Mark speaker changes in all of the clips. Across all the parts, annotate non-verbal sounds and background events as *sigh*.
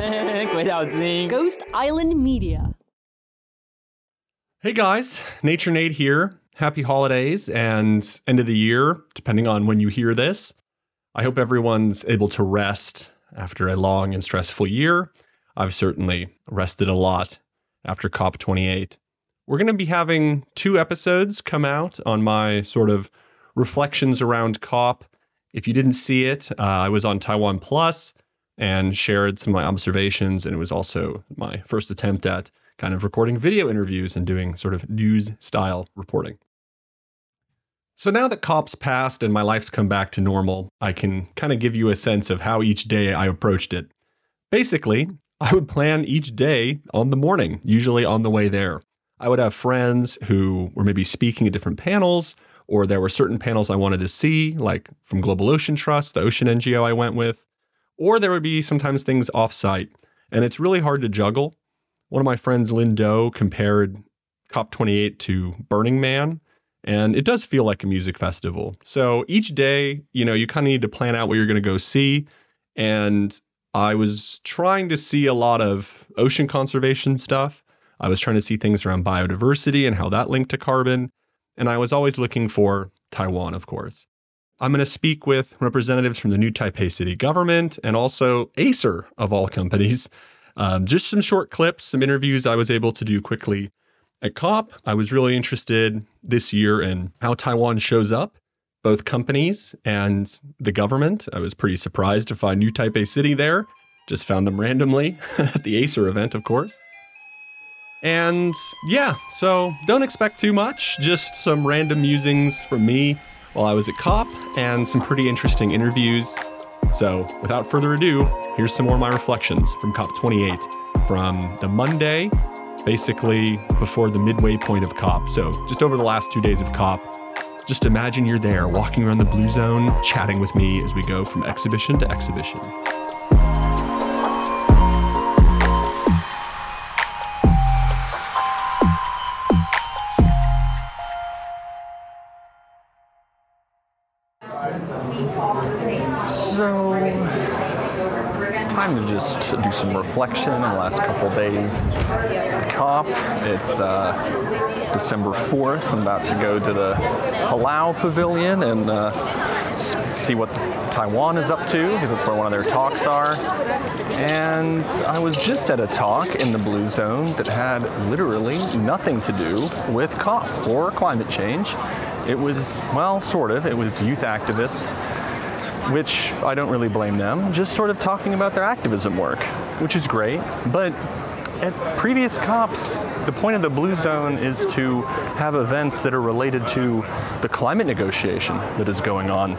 Speaker 1: *laughs* 鬼岛之音
Speaker 2: Ghost Island Media.
Speaker 3: Hey guys, Nature Nate here. Happy holidays and end of the year, depending on when you hear this. I hope everyone's able to rest after a long and stressful year. I've certainly rested a lot after COP28. We're going to be having two episodes come out on my sort of reflections around COP. If you didn't see it, uh, I was on Taiwan Plus and shared some of my observations, and it was also my first attempt at kind of recording video interviews and doing sort of news style reporting. So now that COP's passed and my life's come back to normal, I can kind of give you a sense of how each day I approached it. Basically, I would plan each day on the morning, usually on the way there. I would have friends who were maybe speaking at different panels, or there were certain panels I wanted to see, like from Global Ocean Trust, the ocean NGO I went with, or there would be sometimes things offsite. And it's really hard to juggle. One of my friends, Lynn Doe, compared COP28 to Burning Man, and it does feel like a music festival. So each day, you know, you kind of need to plan out what you're going to go see. And I was trying to see a lot of ocean conservation stuff. I was trying to see things around biodiversity and how that linked to carbon. And I was always looking for Taiwan, of course. I'm going to speak with representatives from the new Taipei city government and also Acer, of all companies. Um, just some short clips, some interviews I was able to do quickly. At COP, I was really interested this year in how Taiwan shows up, both companies and the government. I was pretty surprised to find New Taipei City there. Just found them randomly *laughs* at the Acer event, of course. And yeah, so don't expect too much, just some random musings from me while I was at COP and some pretty interesting interviews. So without further ado, here's some more of my reflections from COP28 from the Monday, basically before the midway point of COP. So just over the last two days of COP. Just imagine you're there walking around the blue zone, chatting with me as we go from exhibition to exhibition.
Speaker 4: Do some reflection in the last couple days. COP, it's uh, December 4th. I'm about to go to the Palau Pavilion and uh, see what Taiwan is up to because that's where one of their talks are. And I was just at a talk in the Blue Zone that had literally nothing to do with COP or climate change. It was, well, sort of. It was youth activists which I don't really blame them, just sort of talking about their activism work, which is great. But at previous COPs, the point of the Blue Zone is to have events that are related to the climate negotiation that is going on.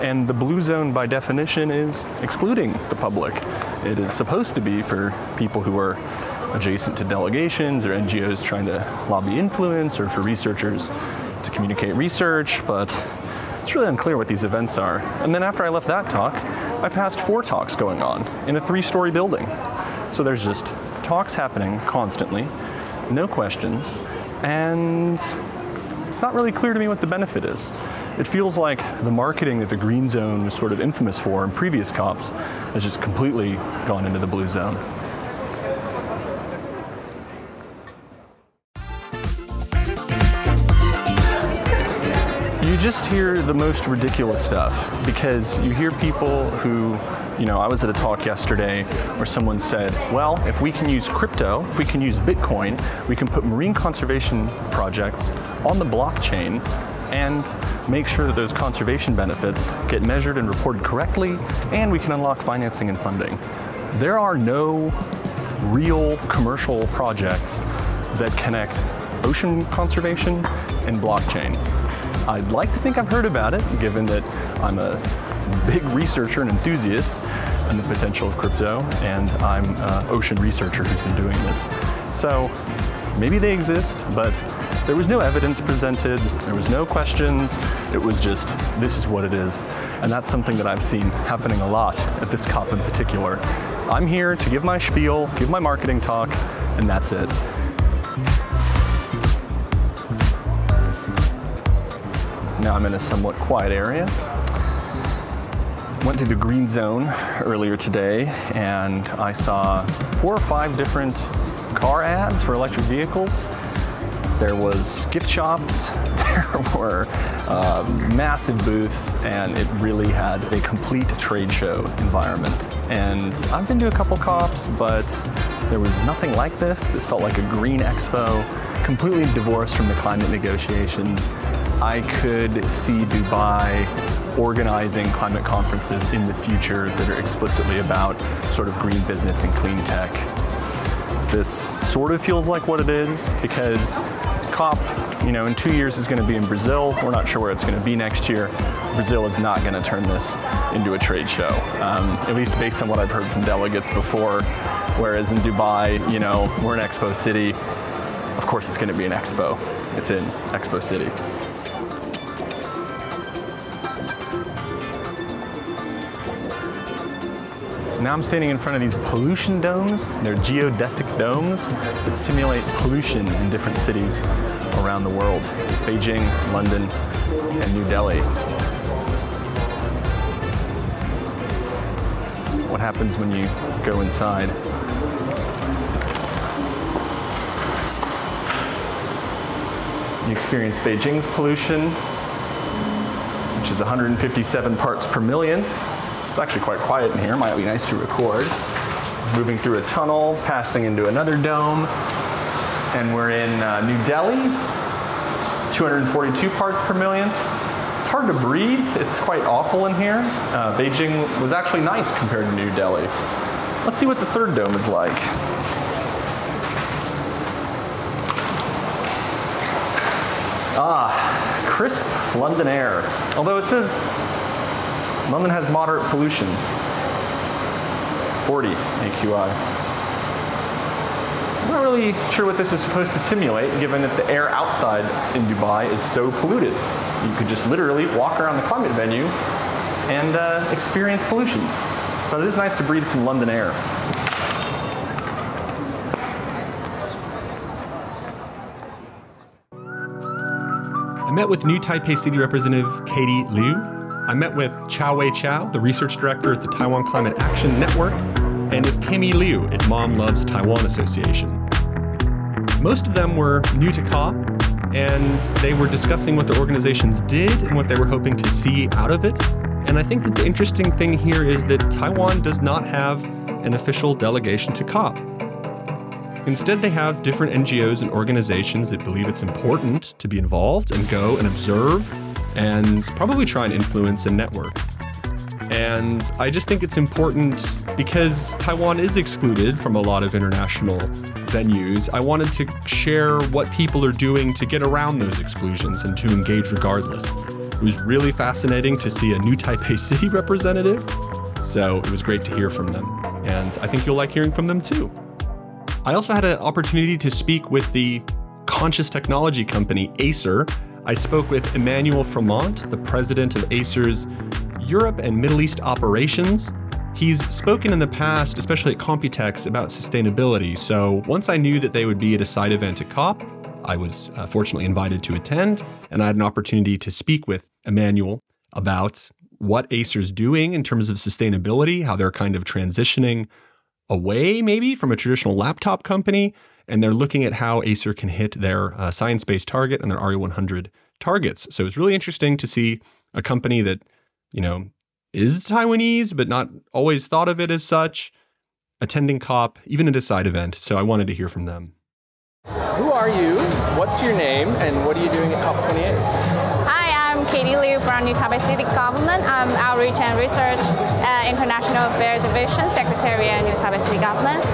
Speaker 4: And the Blue Zone, by definition, is excluding the public. It is supposed to be for people who are adjacent to delegations or NGOs trying to lobby influence or for researchers to communicate research, but it's really unclear what these events are. And then after I left that talk, I passed four talks going on in a three story building. So there's just talks happening constantly, no questions, and it's not really clear to me what the benefit is. It feels like the marketing that the green zone was sort of infamous for in previous COPs has just completely gone into the blue zone. You just hear the most ridiculous stuff because you hear people who, you know, I was at a talk yesterday where someone said, well, if we can use crypto, if we can use Bitcoin, we can put marine conservation projects on the blockchain and make sure that those conservation benefits get measured and reported correctly, and we can unlock financing and funding. There are no real commercial projects that connect ocean conservation and blockchain. I'd like to think I've heard about it, given that I'm a big researcher and enthusiast in the potential of crypto, and I'm an ocean researcher who's been doing this. So maybe they exist, but there was no evidence presented, there was no questions, it was just, this is what it is. And that's something that I've seen happening a lot at this COP in particular. I'm here to give my spiel, give my marketing talk, and that's it. Now I'm in a somewhat quiet area. Went to the green zone earlier today and I saw four or five different car ads for electric vehicles. There was gift shops, *laughs* there were uh, massive booths, and it really had a complete trade show environment. And I've been to a couple COPs, but there was nothing like this. This felt like a green expo, completely divorced from the climate negotiations. I could see Dubai organizing climate conferences in the future that are explicitly about sort of green business and clean tech. This sort of feels like what it is because COP, you know, in two years is going to be in Brazil. We're not sure where it's going to be next year. Brazil is not going to turn this into a trade show, um, at least based on what I've heard from delegates before. Whereas in Dubai, you know, we're in Expo City. Of course, it's going to be an expo. It's in Expo City. Now I'm standing in front of these pollution domes. They're geodesic domes that simulate pollution in different cities around the world. Beijing, London, and New Delhi. What happens when you go inside? You experience Beijing's pollution, which is 157 parts per millionth. It's actually quite quiet in here, might be nice to record. Moving through a tunnel, passing into another dome, and we're in uh, New Delhi, 242 parts per million. It's hard to breathe, it's quite awful in here. Uh, Beijing was actually nice compared to New Delhi. Let's see what the third dome is like. Ah, crisp London air. Although it says London has moderate pollution, 40 AQI. I'm not really sure what this is supposed to simulate, given that the air outside in Dubai is so polluted. You could just literally walk around the climate venue and uh, experience pollution. But it is nice to breathe some London air.
Speaker 3: I met with new Taipei City Representative Katie Liu. I met with Chia Wei Chao, the research director at the Taiwan Climate Action Network, and with Cammie Lu at Mom Loves Taiwan Association. Most of them were new to COP, and they were discussing what the organizations did and what they were hoping to see out of it. And I think that the interesting thing here is that Taiwan does not have an official delegation to COP. Instead, they have different NGOs and organizations that believe it's important to be involved and go and observe and probably try and influence and network. And I just think it's important because Taiwan is excluded from a lot of international venues. I wanted to share what people are doing to get around those exclusions and to engage regardless. It was really fascinating to see a new Taipei *laughs* City representative, so it was great to hear from them. And I think you'll like hearing from them too. I also had an opportunity to speak with the conscious technology company Acer. I spoke with Emmanuel Fromont, the president of Acer's Europe and Middle East operations. He's spoken in the past, especially at Computex, about sustainability. So once I knew that they would be at a side event at COP, I was uh, fortunately invited to attend, and I had an opportunity to speak with Emmanuel about what Acer's doing in terms of sustainability, how they're kind of transitioning away maybe from a traditional laptop company, and they're looking at how Acer can hit their uh, science-based target and their RE100 targets. So it's really interesting to see a company that, you know, is Taiwanese but not always thought of it as such, attending COP, even at a side event. So I wanted to hear from them.
Speaker 1: Who are you? What's your name? And what are you doing at COP28?
Speaker 5: Hi, I'm Katie Liu from New Taipei City Government. I'm Outreach and Research uh, International Affairs Division Secretary at New Taipei City Government.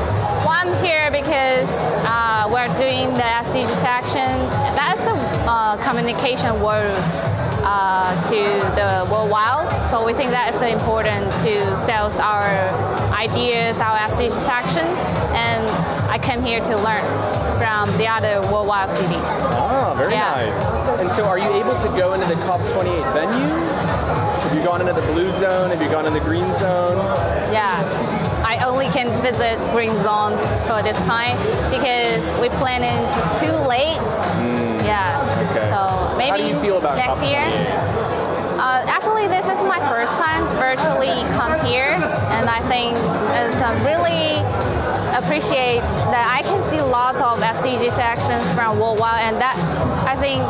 Speaker 5: Well, I'm here because uh, we're doing the SDGs action. That's the uh, communication word uh, to the worldwide. So we think that is the important to sell our ideas, our SDGs action, and I came here to learn from the other worldwide cities.
Speaker 1: Ah, very
Speaker 5: Yeah.
Speaker 1: nice. And so, are you able to go into the COP28 venue? Have you gone into the blue zone? Have you gone in the green zone?
Speaker 5: Yeah. Can visit Green Zone for this time because we plan it just too late. Yeah.
Speaker 1: Hmm. Okay.
Speaker 5: So maybe
Speaker 1: How do you feel about
Speaker 5: next
Speaker 1: COP28?
Speaker 5: year. Uh, actually, this is my first time virtually come here, and I think it's um, really appreciate that I can see lots of SDG sections from worldwide, and that I think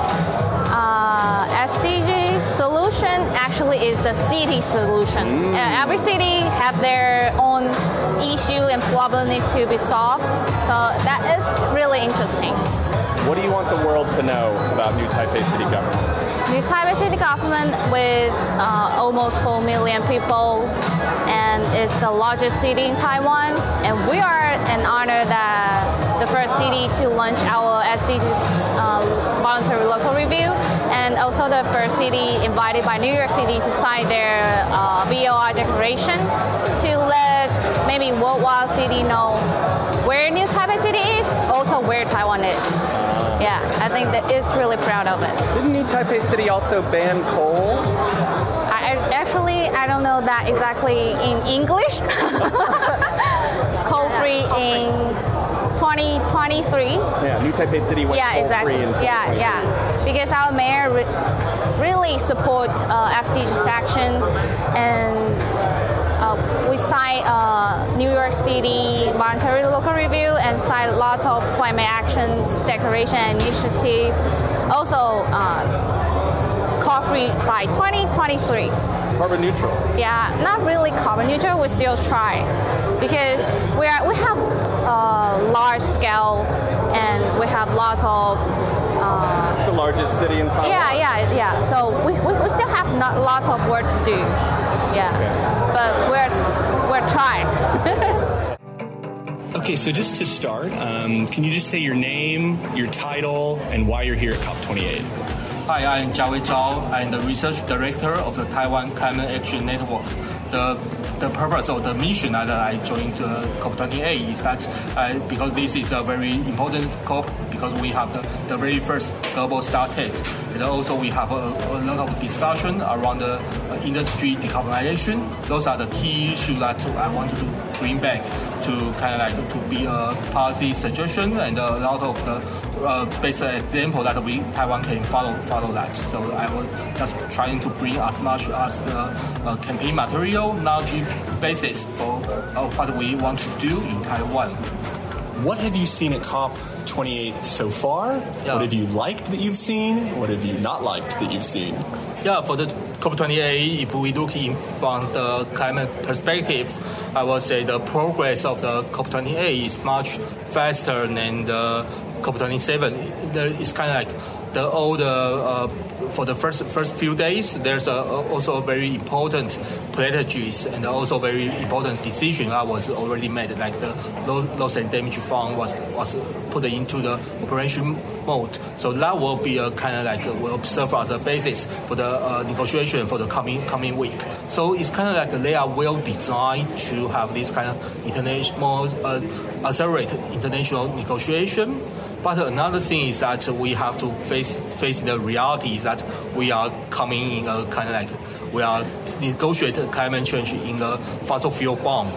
Speaker 5: uh, SDG solution actually is the city solution. Uh, every city have their own issue and problem needs to be solved. So that is really interesting.
Speaker 1: What do you want the world to know about New Taipei City government?
Speaker 5: New Taipei City government with uh, almost 4 million people and it's the largest city in Taiwan and we are an honor that the first city to launch our SDGs uh, voluntary local review and also the first city invited by New York City to sign their uh, VLR declaration to let maybe worldwide city know where New Taipei City is, also where Taiwan is. Yeah, I think that it's really proud of it.
Speaker 1: Didn't New Taipei City also ban coal?
Speaker 5: I, actually I don't know that exactly in English. *laughs* Coal free in 2023.
Speaker 1: Yeah, New Taipei City went
Speaker 5: Yeah,
Speaker 1: coal
Speaker 5: exactly.
Speaker 1: free in 2023.
Speaker 5: Yeah, yeah. Because our mayor re- really support uh, SDGs action, and we signed uh, New York City voluntary local review and signed lots of climate actions declaration initiative. Also, uh, free by 2023.
Speaker 1: Carbon neutral.
Speaker 5: Yeah, not really carbon neutral. We still try because we are we have a large scale and we have lots of
Speaker 1: It's the largest city in Taiwan.
Speaker 5: yeah yeah yeah. So we, we, we still have not lots of work to do. Yeah, but we're we're trying. *laughs*
Speaker 6: Okay, so just to start, um, can you just say your name, your title, and why you're here at COP28?
Speaker 7: Hi, I'm Chia Wei Chao. I'm the research director of the Taiwan Climate Action Network. The the purpose of the mission that I joined the COP28 is that uh, because this is a very important COP because we have the, the very first global stocktake. And also we have a, a lot of discussion around the uh, industry decarbonization. Those are the key issues that I want to bring back to kind of like to be a policy suggestion and a lot of the uh, basic example that we Taiwan can follow follow that. So I was just trying to bring as much as the uh, campaign material, knowledge basis for uh, what we want to do in Taiwan.
Speaker 6: What have you seen at COP28 so far?
Speaker 7: Yeah.
Speaker 6: What have you liked that you've seen? What have you not liked that you've seen?
Speaker 7: Yeah, for the COP28, if we look in from the climate perspective, I would say the progress of the COP28 is much faster than the COP27. There is kind of like the the uh, for the first first few days. There's a, also a very important pledges and also very important decision that was already made, like the loss and damage fund was was put into the operation mode. So that will be a kind of like will serve as a basis for the uh, negotiation for the coming coming week. So it's kind of like they are well designed to have this kind of international more uh, accelerated international negotiation. But another thing is that we have to face face the reality that we are coming in a kind of like we are negotiating climate change in a fossil fuel bomb.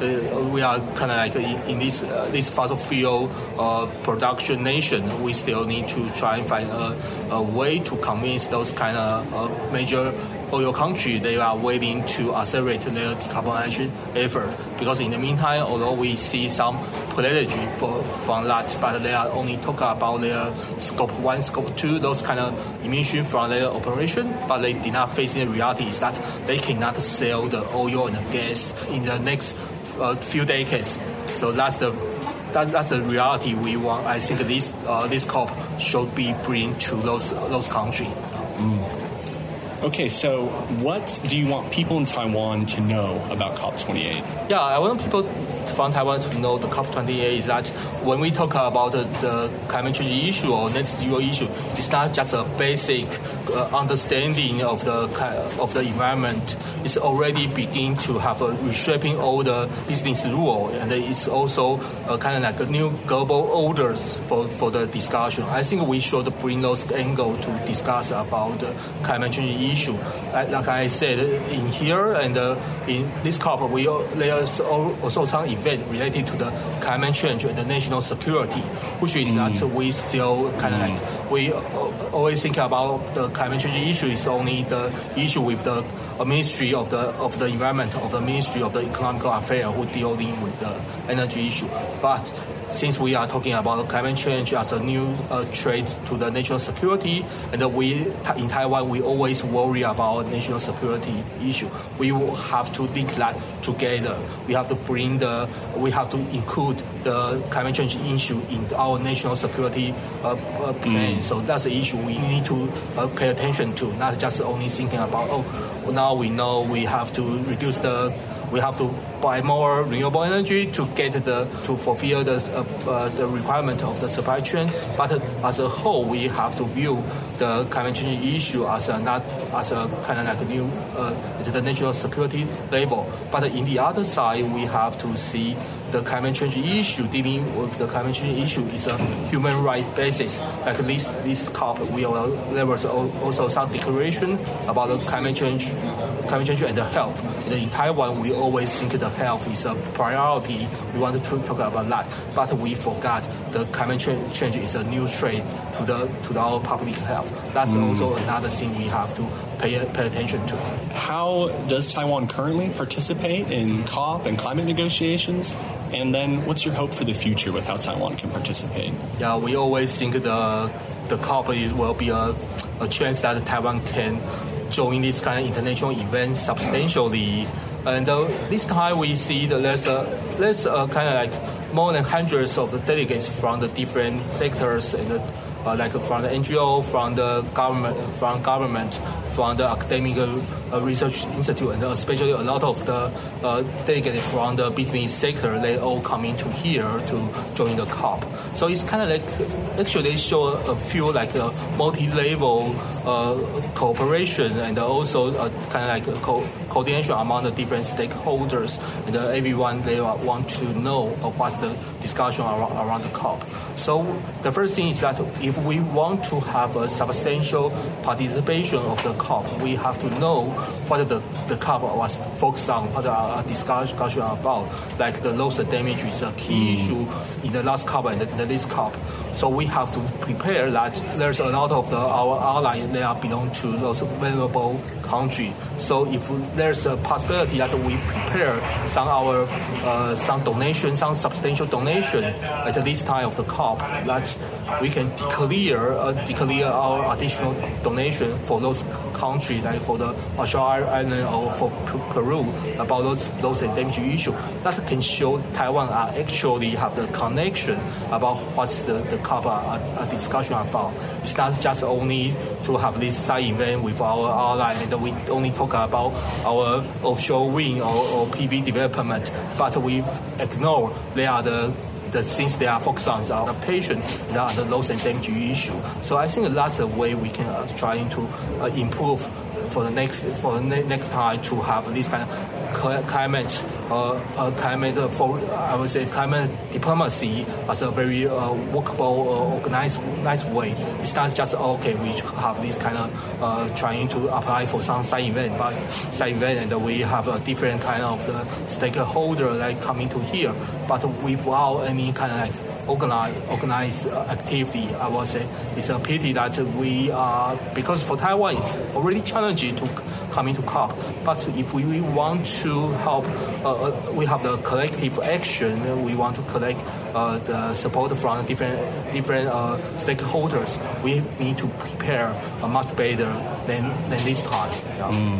Speaker 7: Uh, we are kind of like in, in this uh, this fossil fuel uh, production nation. We still need to try and find a, a way to convince those kind of uh, major oil country they are willing to accelerate their decarbonization effort. Because in the meantime, although we see some pledge for, from that, but they are only talking about their scope one, scope two, those kind of emission from their operation, but they did not face the reality is that they cannot sell the oil and the gas in the next uh, few decades. So that's the that, that's the reality we want. I think this uh, this COP should be bring to those those countries.
Speaker 6: Okay, so what do you want people in Taiwan to know about COP28?
Speaker 7: Yeah, I want people from Taiwan to know the COP28 is that when we talk about the, the climate change issue or net zero issue, it's not just a basic uh, understanding of the of the environment. is already beginning to have a reshaping all the business rule, and it's also a kind of like a new global orders for, for the discussion. I think we should bring those angle to discuss about the climate change issue. Like, like I said in here, and uh, in this COP, we there's also some event related to the climate change and the national security, which is that we still kind of like we always think about the climate change issue. Is only the issue with the Ministry of the of the Environment of the Ministry of the Economical Affairs who dealing with the energy issue, but since we are talking about climate change as a new uh, threat to the national security, and we in Taiwan we always worry about national security issue. We have to link that together. We have to bring the, we have to include the climate change issue in our national security uh, uh, plan. Mm. So that's the issue we need to uh, pay attention to, not just only thinking about oh, now we know we have to reduce the we have to buy more renewable energy to get the to fulfill the uh, uh, the requirement of the supply chain. But as a whole, we have to view the climate change issue as a not as a kind of like a new uh, the national security label. But in the other side, we have to see the climate change issue, dealing with the climate change issue is a human right basis. Like this, this COP, we will, there was also some declaration about the climate change, climate change and the health. In Taiwan, we always think the health is a priority. We want to talk about that, but we forgot the climate change is a new threat to the to our public health. That's mm. also another thing we have to pay, pay attention to.
Speaker 6: How does Taiwan currently participate in COP and climate negotiations? And then what's your hope for the future with how Taiwan can participate?
Speaker 7: Yeah, we always think the, the COP will be a, a chance that Taiwan can join this kind of international event substantially. And uh, this time we see that there's a, there's a kind of like more than hundreds of delegates from the different sectors and uh, like from the NGO, from the government, from government, from the academic uh, research institute, and especially a lot of the uh, delegates from the business sector, they all come into here to join the COP. So it's kind of like actually show a few like a multi-level uh, cooperation and also kind of like co- coordination among the different stakeholders, and everyone they want to know what's the discussion around, around the COP. So the first thing is that if we want to have a substantial participation of the COP, we have to know what the, the COP was focused on, what our discussion about. Like the loss of damage is a key mm. issue in the last COP and the, the this COP. So we have to prepare that there's a lot of the, our allies they are belong to those vulnerable country. So if there's a possibility that we prepare some our uh, some donation, some substantial donation at this time of the COP, that we can declare uh, declare our additional donation for those countries, like for the Marshall Island or for Peru, about those those endemic issues. That can show Taiwan are actually have the connection about what's the the COP uh, discussion about. It's not just only to have this side event with our ally and we only talk about our offshore wind or, or PV development, but we ignore they are the the things they are focused on are the patient, that are the loss and issue. So I think that's a way we can uh, trying to uh, improve for the next for the ne- next time to have this kind of climate climate for I would say climate diplomacy as a very uh, workable, uh, organized, nice way. It's not just okay we have this kind of uh, trying to apply for some side event, but side event and we have a different kind of stakeholder like coming to here, but without any kind of like organized organized activity. I would say it's a pity that we are because for Taiwan it's already challenging to come into COP. But if we want to help, uh, uh, we have the collective action. We want to collect uh, the support from different different uh, stakeholders. We need to prepare much better than than this time. Yeah. Mm.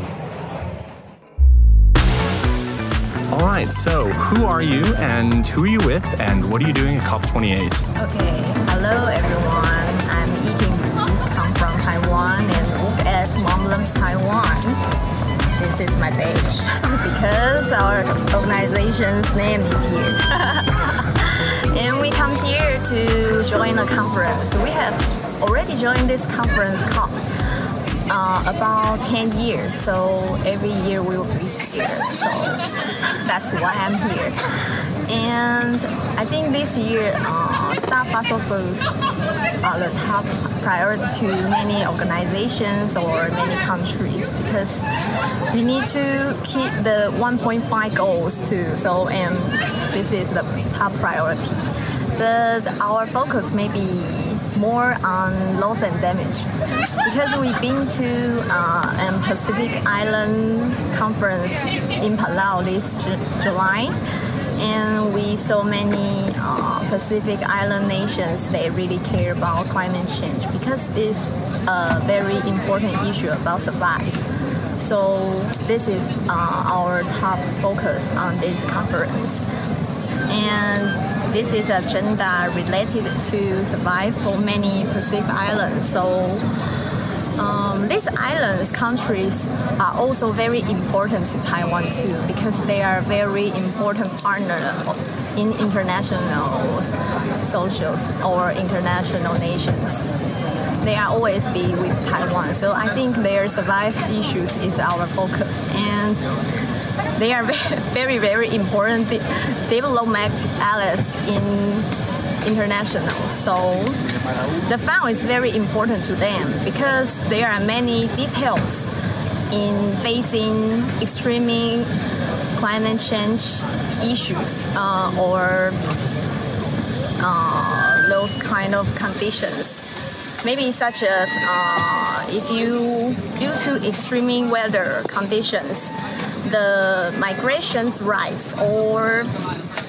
Speaker 6: All right, so who are you and who are you with and what are you doing at COP28?
Speaker 8: Okay, hello everyone. I'm Yiting Wu, come from Taiwan and work at Mom Loves Taiwan. This is my badge *laughs* because our organization's name is here. *laughs* and we come here to join a conference. We have already joined this conference COP uh, about 10 years. So every year we will be here. So that's why I'm here. And I think this year, uh, Fossil Fuels are the top priority to many organizations or many countries because we need to keep the 1.5 goals too. So, and this is the top priority. But our focus may be more on loss and damage because we've been to uh, a Pacific Island conference in Palau this Ju- July, and we saw many uh, Pacific Island nations they really care about climate change because it's a very important issue about survive. So this is uh, our top focus on this conference and this is a agenda related to survive for many Pacific islands. So um, these islands countries are also very important to Taiwan too because they are very important partner in international socials or international nations. They are always be with Taiwan. So I think their survival issues is our focus and they are *laughs* very, very important de- development allies in international. So the fund is very important to them because there are many details in facing extreme climate change issues uh, or uh, those kind of conditions. Maybe such as uh, if you, due to extreme weather conditions, the migrations rights or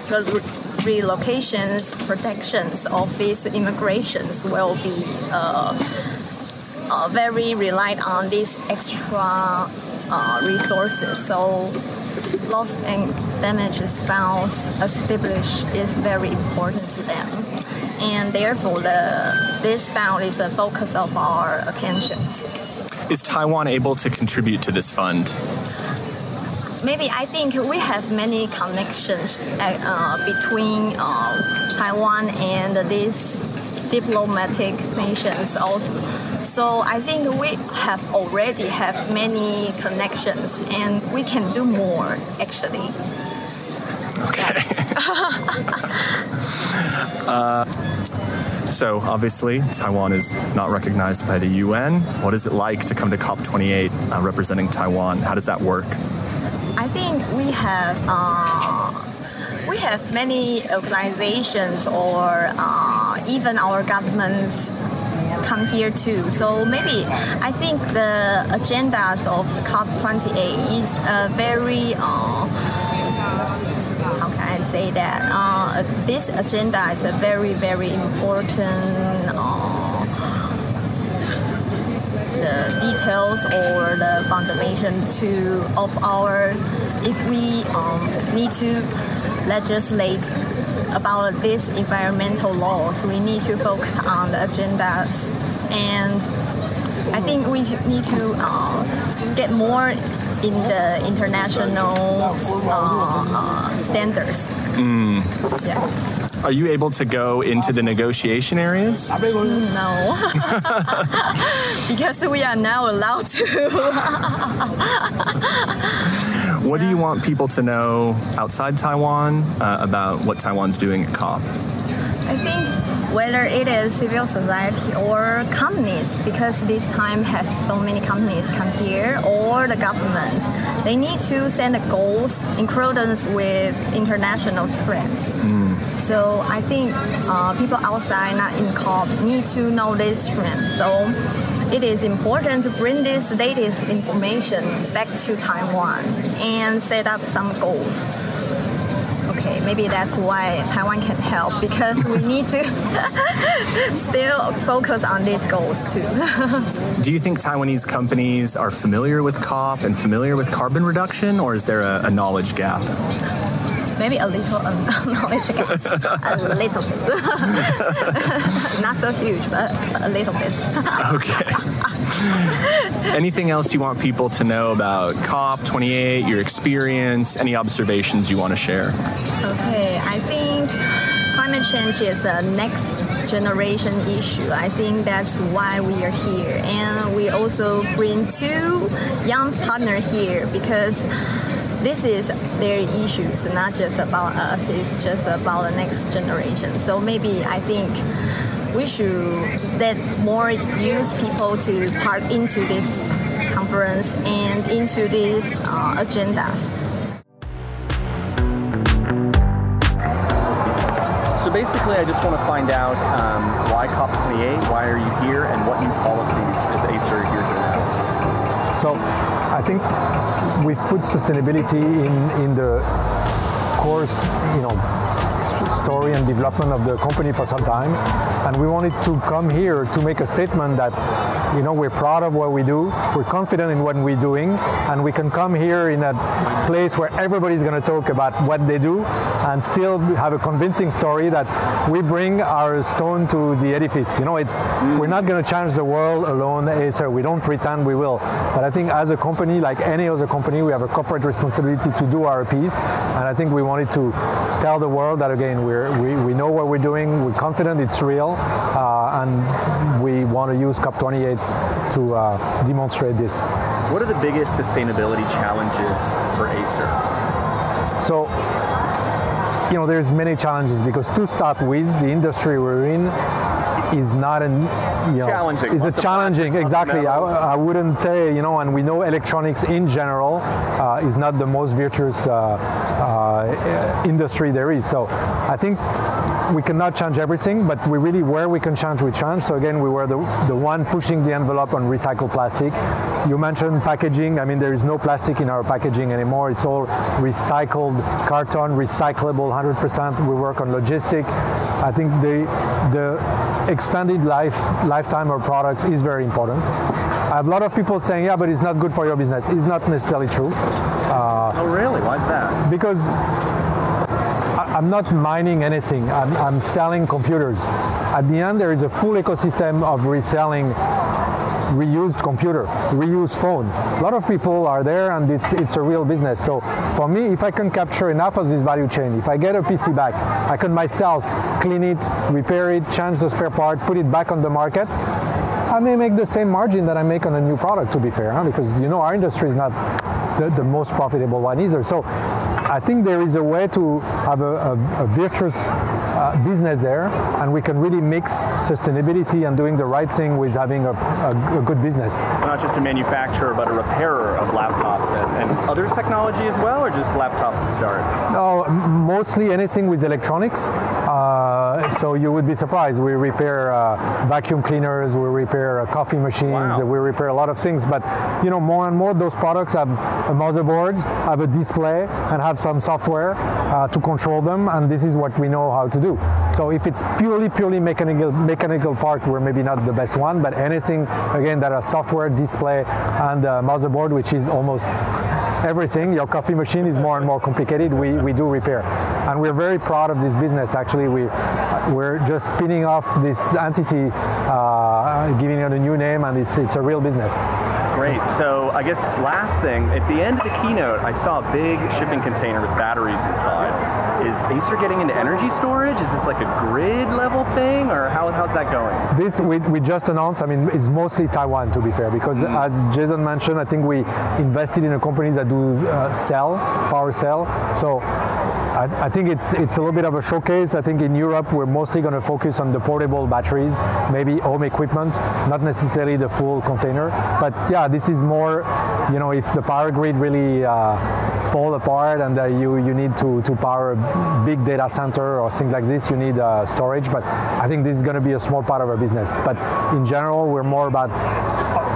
Speaker 8: the re- relocations protections of these immigrations will be uh, uh, very reliant on these extra uh, resources. So loss and damages found established is very important to them. And therefore, the, this fund is the focus of our attentions.
Speaker 9: Is Taiwan able to contribute to this fund?
Speaker 8: Maybe I think we have many connections uh, between uh, Taiwan and these diplomatic nations also. So I think we have already have many connections and we can do more actually.
Speaker 9: Okay. *laughs* uh, so obviously, Taiwan is not recognized by the UN. What is it like to come to COP28 uh, representing Taiwan? How does that work?
Speaker 8: I think we have uh, we have many organizations or uh, even our governments come here too. So maybe I think the agendas of COP28 is a very uh, how can I say that? Uh, this agenda is a very very important uh, the details or the foundation to of our if we um, need to legislate about these environmental laws we need to focus on the agendas and I think we need to uh, get more in the international uh, uh, standards.
Speaker 9: Mm.
Speaker 8: Yeah.
Speaker 9: Are you able to go into the negotiation areas? *laughs*
Speaker 8: No, *laughs* because we are now allowed to.
Speaker 9: what do you want people to know outside Taiwan uh, about what Taiwan's doing at COP?
Speaker 8: I think whether it is civil society or companies, because this time has so many companies come here, or the government, they need to set the goals in accordance with international trends.
Speaker 9: Mm.
Speaker 8: So I think uh, people outside, not in COP, need to know this trend. So it is important to bring this latest information back to Taiwan and set up some goals. Maybe that's why Taiwan can help because we need to *laughs* still focus on these goals too. *laughs*
Speaker 9: Do you think Taiwanese companies are familiar with COP and familiar with carbon reduction, or is there a, a knowledge gap?
Speaker 8: maybe a little um, *laughs* knowledge gap, a little bit. Not so huge, but a little bit.
Speaker 9: okay. *laughs* Anything else you want people to know about COP28, your experience, any observations you want to share?
Speaker 8: Okay, I think climate change is the next generation issue. I think that's why we are here. And we also bring two young partners here because this is their issues, not just about us. It's just about the next generation. So maybe I think we should let more youth people to part into this conference and into these uh, agendas.
Speaker 9: So basically, I just want to find out um, why COP28, why are you here, and what new policies is Acer here to announce?
Speaker 10: So I think we've put sustainability in, in the course, you know, story and development of the company for some time, and we wanted to come here to make a statement that you know we're proud of what we do, we're confident in what we're doing, and we can come here in a place where everybody's going to talk about what they do and still have a convincing story that we bring our stone to the edifice. You know, it's we're not going to change the world alone, Acer. We don't pretend we will, but I think as a company, like any other company, we have a corporate responsibility to do our piece, and I think we wanted to tell the world that again we're, we, we know what we're doing, we're confident it's real, uh, and we want to use COP28 to uh, demonstrate this.
Speaker 9: What are the biggest sustainability challenges for Acer?
Speaker 10: So, you know, there's many challenges because to start with, the industry we're in is not an you know,
Speaker 9: challenging.
Speaker 10: Is it challenging?
Speaker 9: plastics, lots of
Speaker 10: Exactly. I. I wouldn't say you know, and we know electronics in general uh, is not the most virtuous uh, uh, industry there is. So I think we cannot change everything, but we really where we can change, we change. So again, we were the, the one pushing the envelope on recycled plastic. You mentioned packaging. I mean, there is no plastic in our packaging anymore. It's all recycled carton, recyclable 100%. We work on logistic. I think the the extended life lifetime of products is very important. I have a lot of people saying, yeah, but it's not good for your business. It's not necessarily true. Uh,
Speaker 9: oh, really? Why is that?
Speaker 10: Because I- I'm not mining anything. I'm, I'm selling computers. At the end, there is a full ecosystem of reselling reused computer, reused phone. A lot of people are there and it's, it's a real business. So for me, if I can capture enough of this value chain, if I get a PC back, I can myself clean it, repair it, change the spare part, put it back on the market. I may make the same margin that I make on a new product to be fair, huh? because you know our industry is not the, the most profitable one either. So I think there is a way to have a, a, a virtuous uh, business there, and we can really mix sustainability and doing the right thing with having a, a, a good business.
Speaker 9: So not just a manufacturer, but a repairer of laptops and, and other technology as well, or just laptops to start?
Speaker 10: No, mostly anything with electronics. Uh, so you would be surprised. We repair uh, vacuum cleaners, we repair uh, coffee machines,
Speaker 9: Wow.
Speaker 10: we repair a lot of things. But you know, more and more those products have a motherboard, have a display, and have some software uh, to control them. And this is what we know how to do. So if it's purely, purely mechanical, mechanical part, we're maybe not the best one. But anything again that has software, display, and uh, motherboard, which is almost everything. Your coffee machine is more and more complicated. We, we do repair, and we're very proud of this business. Actually, we we're just spinning off this entity, uh, giving it a new name, and it's it's a real business.
Speaker 9: Great. So I guess last thing, at the end of the keynote, I saw a big shipping container with batteries inside. Is Acer getting into energy storage? Is this like a grid level thing, or how, how's that going?
Speaker 10: This we, we just announced. I mean, it's mostly Taiwan to be fair, because as Jason mentioned, I think we invested in a company that do uh, cell, power cell. So. I, I think it's it's a little bit of a showcase. I think in Europe we're mostly going to focus on the portable batteries, maybe home equipment, not necessarily the full container. But yeah, this is more, you know, if the power grid really uh, fall apart and uh, you you need to to power a big data center or things like this, you need uh, storage. But I think this is going to be a small part of our business. But in general, we're more about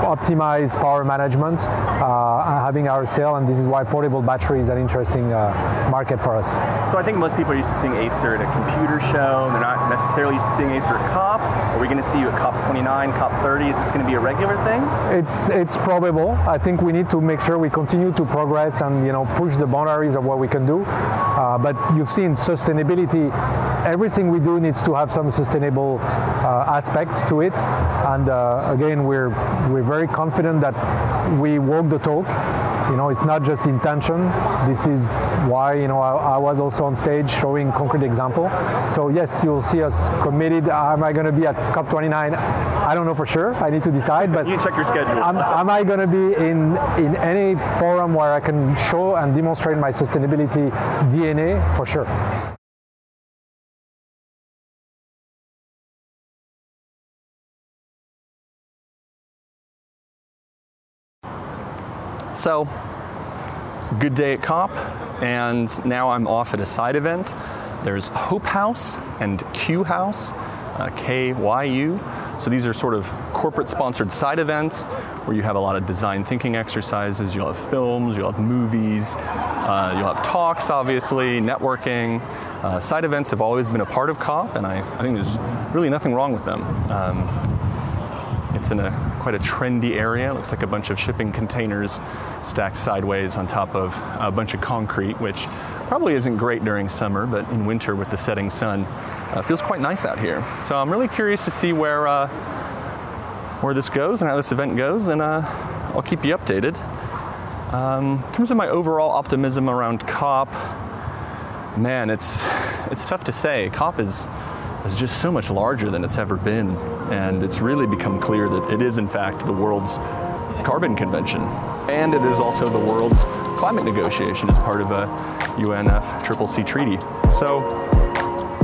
Speaker 10: optimize power management, uh, having our cell, and this is why portable battery is an interesting uh, market for us.
Speaker 9: So I think most people are used to seeing Acer at a computer show. They're not necessarily used to seeing Acer at COP. Are we going to see you at COP 29, COP 30? Is this going to be a regular thing?
Speaker 10: It's it's probable. I think we need to make sure we continue to progress and you know push the boundaries of what we can do. Uh, but you've seen sustainability. Everything we do needs to have some sustainable uh, aspects to it. And uh, again, we're we're very confident that we walk the talk. You know, it's not just intention. This is why you know I, I was also on stage showing concrete example. So yes, you'll see us committed. Am I going to be at COP29? I don't know for sure. I need to decide. But
Speaker 9: You check your schedule.
Speaker 10: am, am I going to be in in any forum where I can show and demonstrate my sustainability DNA? For sure.
Speaker 4: So, good day at COP, and now I'm off at a side event. There's Hope House and Q House, uh, KYU. So these are sort of corporate sponsored side events where you have a lot of design thinking exercises. You'll have films, you'll have movies, uh, you'll have talks, obviously, networking. Uh, side events have always been a part of COP, and I, I think there's really nothing wrong with them. Um, it's in a quite a trendy area. It looks like a bunch of shipping containers stacked sideways on top of a bunch of concrete, which probably isn't great during summer, but in winter with the setting sun, uh, feels quite nice out here. So I'm really curious to see where uh, where this goes and how this event goes, and uh, I'll keep you updated. Um, in terms of my overall optimism around COP, man, it's it's tough to say. COP is is just so much larger than it's ever been, and it's really become clear that it is in fact the world's carbon convention, and it is also the world's climate negotiation as part of a UNFCCC treaty. So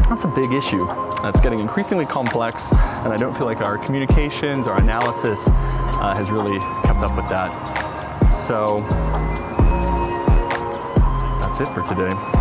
Speaker 4: that's a big issue. It's getting increasingly complex, and I don't feel like our communications, our analysis uh, has really kept up with that. So that's it for today.